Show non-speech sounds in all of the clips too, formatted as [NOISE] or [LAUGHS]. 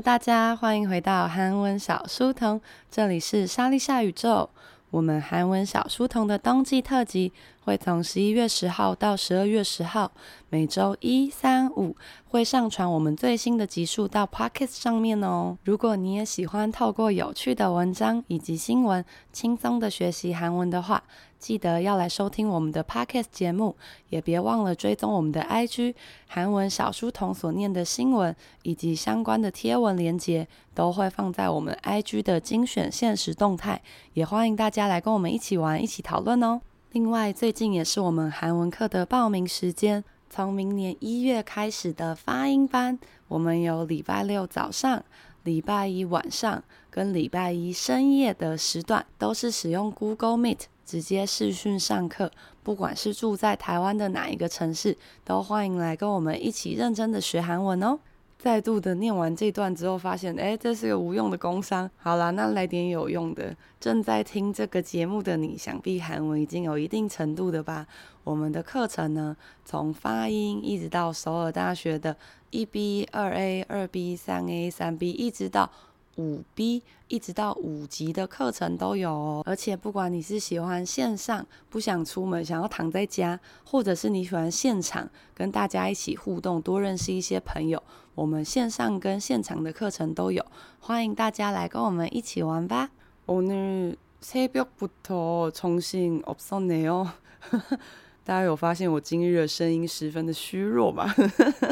大家，欢迎回到韩文小书童，这里是莎莉夏宇宙。我们韩文小书童的冬季特辑会从十一月十号到十二月十号，每周一、三、五会上传我们最新的集数到 Podcast 上面哦。如果你也喜欢透过有趣的文章以及新闻轻松的学习韩文的话，记得要来收听我们的 Podcast 节目，也别忘了追踪我们的 IG 韩文小书童所念的新闻以及相关的贴文连接，都会放在我们 IG 的精选限时动态，也欢迎大家来跟我们一起玩，一起讨论哦。另外，最近也是我们韩文课的报名时间，从明年一月开始的发音班，我们有礼拜六早上、礼拜一晚上跟礼拜一深夜的时段，都是使用 Google Meet。直接视讯上课，不管是住在台湾的哪一个城市，都欢迎来跟我们一起认真的学韩文哦。再度的念完这段之后，发现诶，这是个无用的工伤。好啦，那来点有用的。正在听这个节目的你，想必韩文已经有一定程度的吧？我们的课程呢，从发音一直到首尔大学的一 B、二 A、二 B、三 A、三 B，一直到。五 B 一直到五级的课程都有哦，而且不管你是喜欢线上，不想出门，想要躺在家，或者是你喜欢现场跟大家一起互动，多认识一些朋友，我们线上跟现场的课程都有，欢迎大家来跟我们一起玩吧。오늘새벽부터정신없었네요。[LAUGHS] 大家有发现我今日的声音十分的虚弱吗？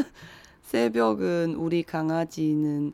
[LAUGHS] 새벽은우리강아지는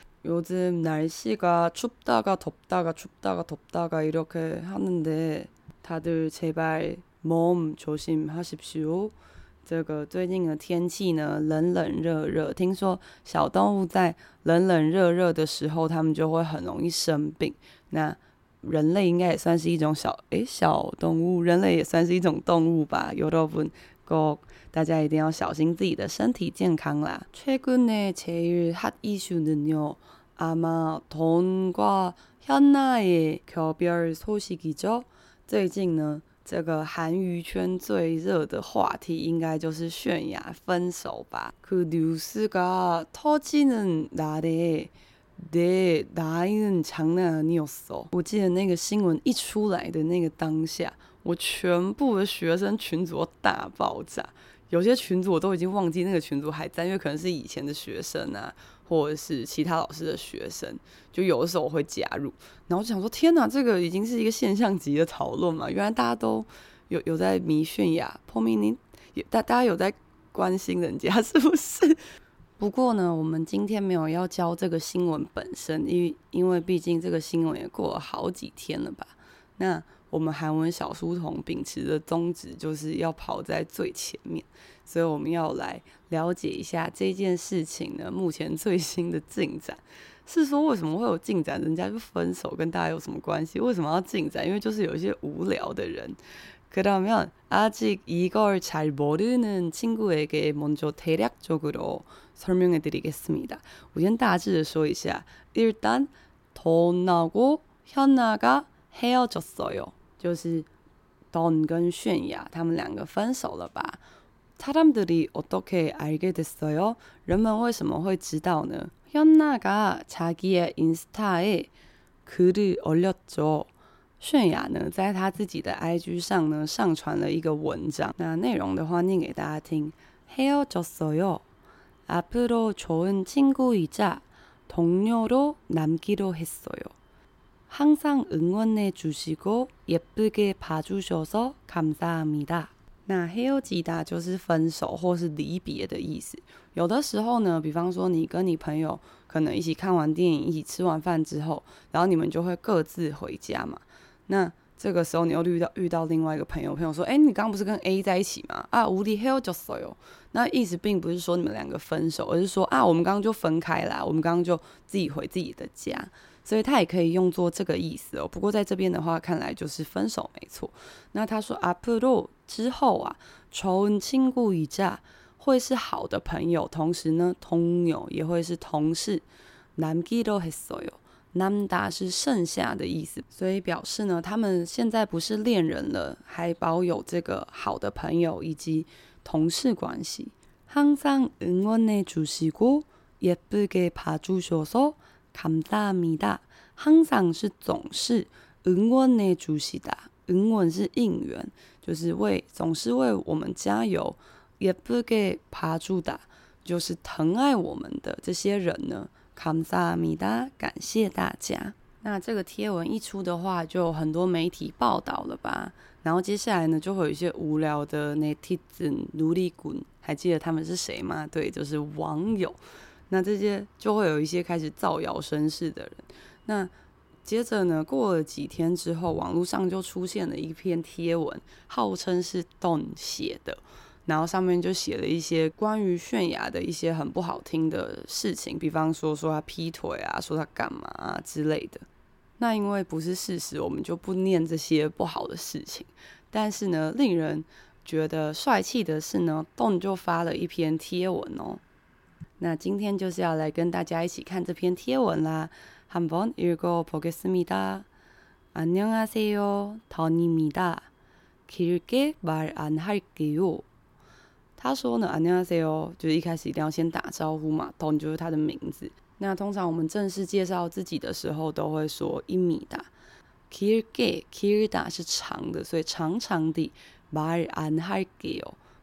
요즘 날씨가 춥다가 덥다가 춥다가 덥다가 이렇게 하는데 다들 제발 몸 조심하십시오. 这个最近的天气呢，冷冷热热，听说小动物在冷冷热热的时候，它们就会很容易生病。那人类应该也算是一种小诶小动物，人类也算是一种动物吧。여러분 꼭大家一定要小心自己的身体健康啦。최근에제일핫이슈는요 아마돈과현나의결별소식이죠。 最近呢，这个韩娱圈最热的话题应该就是泫雅分手吧。그뉴스가터지는날에내나이는장난아니었어。 我记得那个新闻一出来的那个当下， 我全部的学生群组大爆炸。有些群组我都已经忘记那个群组还在，因为可能是以前的学生啊，或者是其他老师的学生，就有的时候我会加入，然后就想说，天哪，这个已经是一个现象级的讨论嘛，原来大家都有有在迷泫雅，破明您也大大家有在关心人家 [LAUGHS] 是不是？不过呢，我们今天没有要教这个新闻本身，因为因为毕竟这个新闻也过了好几天了吧，那。我们韩文小书童秉持的宗旨就是要跑在最前面，所以我们要来了解一下这件事情呢，目前最新的进展是说，为什么会有进展？人家就分手，跟大家有什么关系？为什么要进展？因为就是有一些无聊的人。그러면아직이걸잘모르는친구에게먼저대략적으로설명해드리겠습니다。我先大致的说一下，일단돈하고현아가헤어졌어요。 就是 Don 跟泫雅他们两个分手了吧？사람들이어떻게알게됐어요？人们为什么会知道呢？현아가자기의인스타에글을올렸죠。泫雅呢，在他自己的 IG 上呢，上传了一个文章。那内容的话，念给大家听。헤어졌어요앞으로좋은친구이자동료로남기로했어요 항상응원해주시고예쁘게봐주셔서감사합니다。那헤어지다就是分手或是离别的意思。有的时候呢，比方说你跟你朋友可能一起看完电影，一起吃完饭之后，然后你们就会各自回家嘛。那 这个时候你又遇到遇到另外一个朋友，朋友说：“哎，你刚刚不是跟 A 在一起吗？”啊，无敌 hell 就所有。那意思并不是说你们两个分手，而是说啊，我们刚刚就分开啦，我们刚刚就自己回自己的家， 所以他也可以用作这个意思哦。不过在这边的话，看来就是分手没错。那他说앞으로之后啊，좋은친구이자会是好的朋友，同时呢，同友也会是同事。남기로했어요。남다是剩下的意思，所以表示呢，他们现在不是恋人了，还保有这个好的朋友以及同事关系。항상응원해주시고예쁘게봐주셔서 감사합니다。항상是总是，응원해주시다。응원是应援，就是为总是为我们加油。예쁘게봐주다就是疼爱我们的这些人呢。감사합니다，感谢大家。那这个贴文一出的话，就有很多媒体报道了吧？然后接下来呢，就会有一些无聊的 netizen 奴隶滚，还记得他们是谁吗？对，就是网友。 那这些就会有一些开始造谣生事的人。那接着呢，过了几天之后，网络上就出现了一篇贴文，号称是 Don 写的。然后上面就写了一些关于泫雅的一些很不好听的事情，比方说说他劈腿啊，说他干嘛啊之类的。那因为不是事实，我们就不念这些不好的事情。但是呢，令人觉得帅气的是呢，Don 就发了一篇贴文哦。那今天就是要来跟大家一起看这篇贴文啦。한번읽어보겠습니다。안녕하세요，Don 입니다。길게말안할게요。他说呢，안녕하세요，就是一开始一定要先打招呼嘛，Don 就是他的名字。那通常我们正式介绍自己的时候，都会说입니다。길게 길다是长的，所以长长的。말안할게요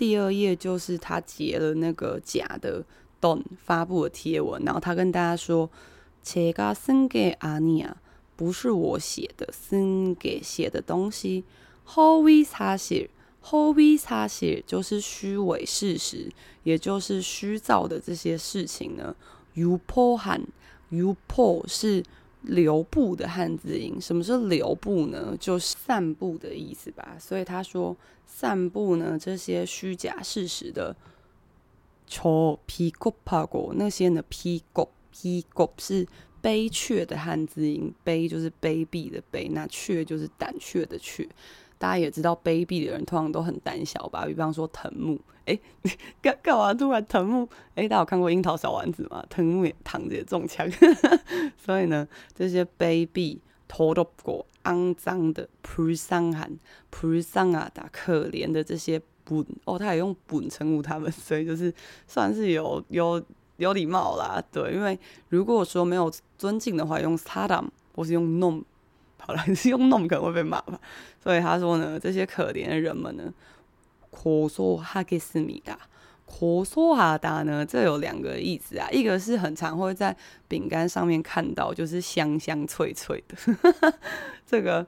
第二页就是他截了那个假的 Don 发布的贴文，然后他跟大家说：“切嘎森给阿尼亚，不是我写的，森给写的东西。后 o 擦写后 o 擦写就是虚伪事实，也就是虚造的这些事情呢。u p o 喊 u p o 是留步的汉字音。什么是留步呢？就是散步的意思吧。所以他说散步呢这些虚假事实的丑皮狗怕狗。那些呢皮狗皮狗是悲怯的汉字音。悲就是卑鄙的卑那怯就是胆怯的怯大家也知道，卑鄙的人通常都很胆小吧？比方说藤木，哎、[LAUGHS] 你，干干嘛突然藤木？哎、大家有看过《樱桃小丸子》吗？藤木也躺着也中枪，[LAUGHS] 所以呢，这些卑鄙、偷的过、肮脏的、普桑寒、普桑啊，打可怜的这些本哦，他也用本称呼他们，所以就是算是有有有礼貌啦。对，因为如果说没有尊敬的话，用 s a d a m 或是用 nom。好了你是用弄可能会被骂吧。所以他说呢这些可怜的人们呢可说哈斯米达可说哈达呢这有两个意思啊一个是很常会在饼干上面看到就是香香脆脆的 [LAUGHS] 这个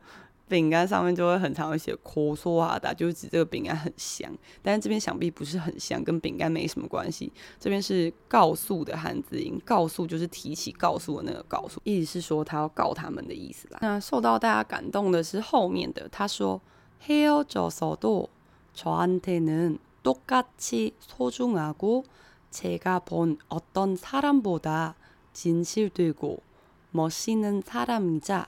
饼干上面就会很常会写 고소하다，就是指这个饼干很香。但是这边想必不是很香，跟饼干没什么关系。这边是告诉的汉字音，告诉就是提起告诉的那个告诉，意思是说他要告他们的意思啦。那受到大家感动的是后面的，他说헤어져서도저한테는똑같이소중하고제가본어떤사람보다진실되고멋있는사람이자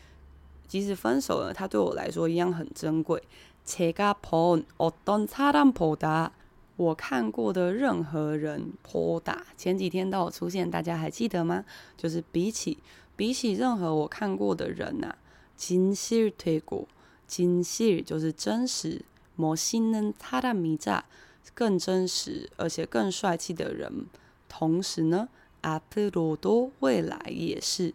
即使分手了，他对我来说一样很珍贵。제가본어떤사람보다 我看过的任何人泼打，前几天都有出现，大家还记得吗？就是比起比起任何我看过的人呐、啊，진실되고，진실就是真实，멋있는사람이자更真实而且更帅气的人。同时呢，앞으로도未来也是，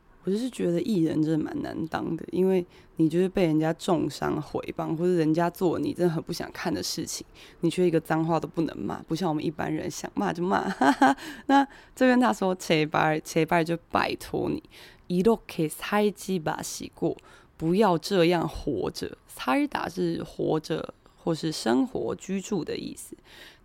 我就是觉得艺人真的蛮难当的，因为你就是被人家重伤毁谤，或者人家做你真的很不想看的事情，你却一个脏话都不能骂，不像我们一般人想骂就骂。[LAUGHS] 那这边他说“切拜切拜”，就拜托你，一路给猜鸡把洗过，不要这样活着。猜打是活着或是生活居住的意思。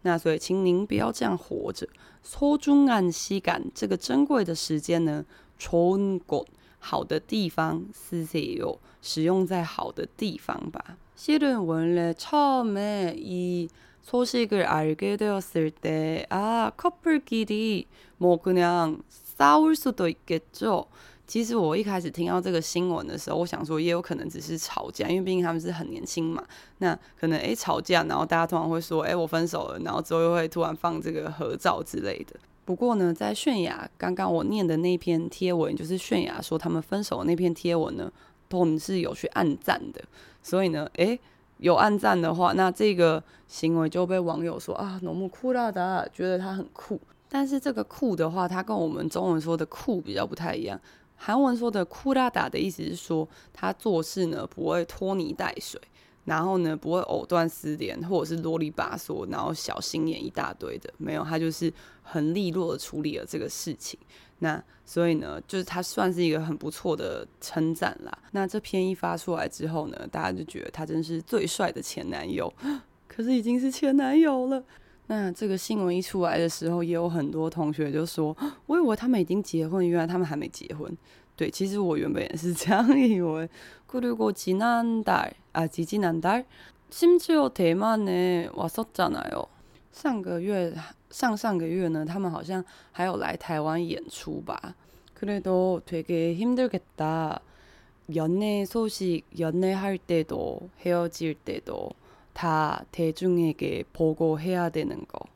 那所以，请您不要这样活着，搓中暗西感这个珍贵的时间呢。좋은 곳，好的地方，쓰세요，使用在好的地方吧。실은원래처음에이소식을알게되었을때아커플끼리뭐그냥싸울수도있겠죠其实我一开始听到这个新闻的时候，我想说也有可能只是吵架，因为毕竟他们是很年轻嘛。那可能诶吵架，然后大家通常会说诶我分手了，然后之后又会突然放这个合照之类的。 不过呢，在泫雅，刚刚我念的那篇贴文，就是泫雅说他们分手的那篇贴文呢，托是有去暗赞的，所以呢，诶，有暗赞的话，那这个行为就被网友说，啊，浓木酷拉达觉得他很酷。但是这个酷的话，它跟我们中文说的酷比较不太一样，韩文说的酷拉达的意思是说他做事呢不会拖泥带水。然后呢，不会藕断丝连，或者是啰里吧嗦，然后小心眼一大堆的，没有，他就是很利落的处理了这个事情。那所以呢，就是他算是一个很不错的称赞啦。那这篇一发出来之后呢，大家就觉得他真是最帅的前男友，[GASPS] 可是已经是前男友了。那这个新闻一出来的时候，也有很多同学就说：“我以为他们已经结婚，原来他们还没结婚。”对，其实我原本也是这样以为。顾虑过几难代。 啊，지지난달심지어대만에왔었잖아요。上个月、上上个月呢，他们好像还有来台湾演出吧。그래도되게힘들겠다연애소식연애할때도헤어질때도他대중에게보고해야되는 거。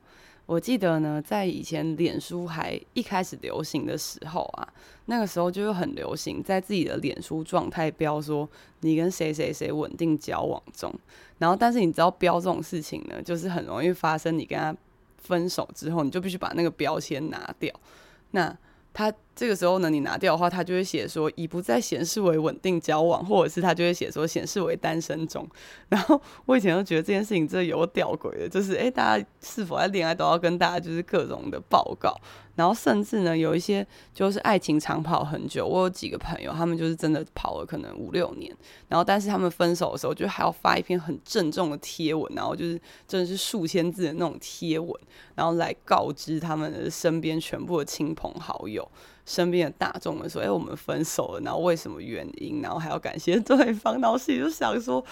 我记得呢，在以前脸书还一开始流行的时候啊，那个时候就很流行，在自己的脸书状态标说你跟谁谁谁稳定交往中。然后，但是你知道标这种事情呢，就是很容易发生。你跟他分手之后，你就必须把那个标签拿掉。那他这个时候呢，你拿掉的话，他就会写说已不再显示为稳定交往，或者是他就会写说显示为单身中。然后我以前都觉得这件事情真的有吊诡的，就是 [LAUGHS] 诶，大家是否在恋爱都要跟大家就是各种的报告。然后甚至呢，有一些就是爱情长跑很久。我有几个朋友，他们就是真的跑了可能五六年，然后但是他们分手的时候，就还要发一篇很郑重的贴文，然后就是真的是数千字的那种贴文，然后来告知他们的身边全部的亲朋好友、身边的大众们说：“哎，我们分手了，然后为什么原因？然后还要感谢对方。”然后心里就想说：“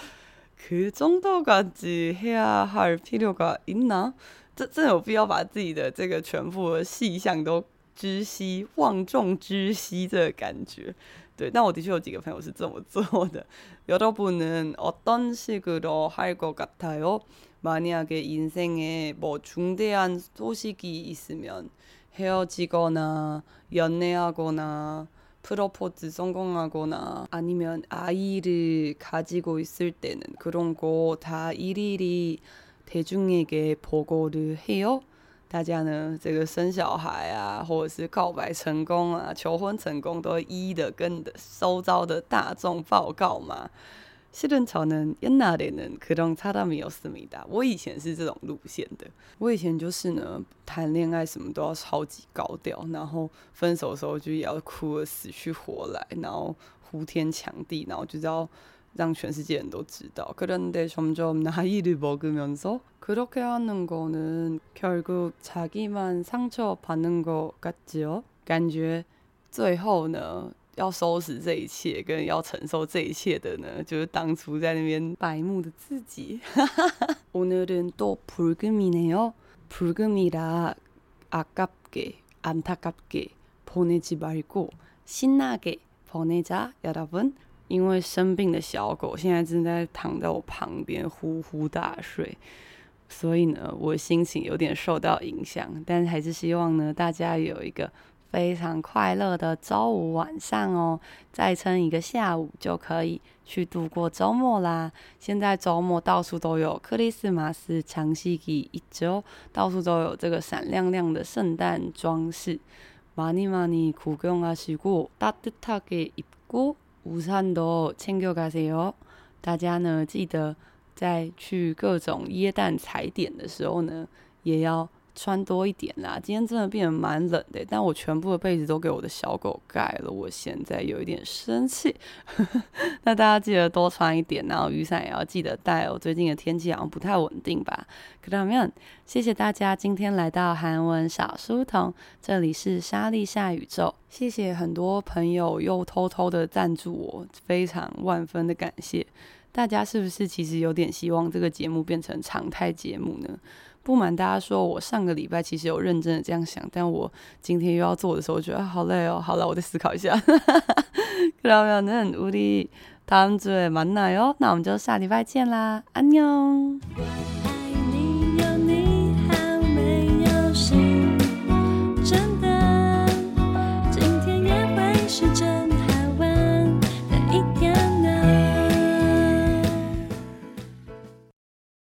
그정도까지해야할필요가있나？”这这有必要把自己的这个全部的细项都知悉、望重知悉这个感觉，对。但我的确有几个朋友是这么做的。여러분은어떤식으로할것같아요만약에인생에뭐중대한소식이있으면 헤어지거나연애하거나프로포즈성공하거나아니면아이를가지고있을때는그런거다일일이 대중에게보고를해요。大家呢，这个生小孩啊，或者是告白成功啊，求婚成功，都会一一的跟你的周遭的大众报告吗？ 실은저는옛날에는그런사람이었습니다。我以前是这种路线的。我以前就是呢，谈恋爱什么都要超级高调，然后分手的时候就也要哭得死去活来，然后呼天抢地，然后就要。让全世界人都知道。그런데점점나이를먹으면서그렇게하는거는결국자기만상처받는것같지요感觉最后呢， 要收拾这一切，跟要承受这一切的呢，就是当初在那边白目的自己。오늘은또불금이네요불금이라아깝게안타깝게보내지말고신나게보내자여러분因为生病的小狗现在正在躺在我旁边呼呼大睡，所以呢，我心情有点受到影响。但还是希望呢，大家有一个 非常快乐的周五晚上哦，再撑一个下午就可以去度过周末啦。现在周末到处都有克里斯玛斯长西吉一周，到处都有这个闪亮亮的圣诞装饰。많이많이구경하시고따뜻하게입고午餐都챙겨가세요。大家呢，记得在去各种耶诞踩点的时候呢，也要 穿多一点啦。今天真的变得蛮冷的，但我全部的被子都给我的小狗盖了，我现在有一点生气。[LAUGHS] 那大家记得多穿一点，然后雨伞也要记得带哦。最近的天气好像不太稳定吧？可怎么样？谢谢大家今天来到韩文小书童，这里是莎莉夏宇宙。谢谢很多朋友又偷偷的赞助我，非常万分的感谢。大家是不是其实有点希望这个节目变成常态节目呢？不瞒大家说，我上个礼拜其实有认真的这样想，但我今天又要做的时候，我觉得好累哦。好了，我再思考一下。[LAUGHS] 그러면은우리다음주에만나요。那我们就下礼拜见啦，安妞。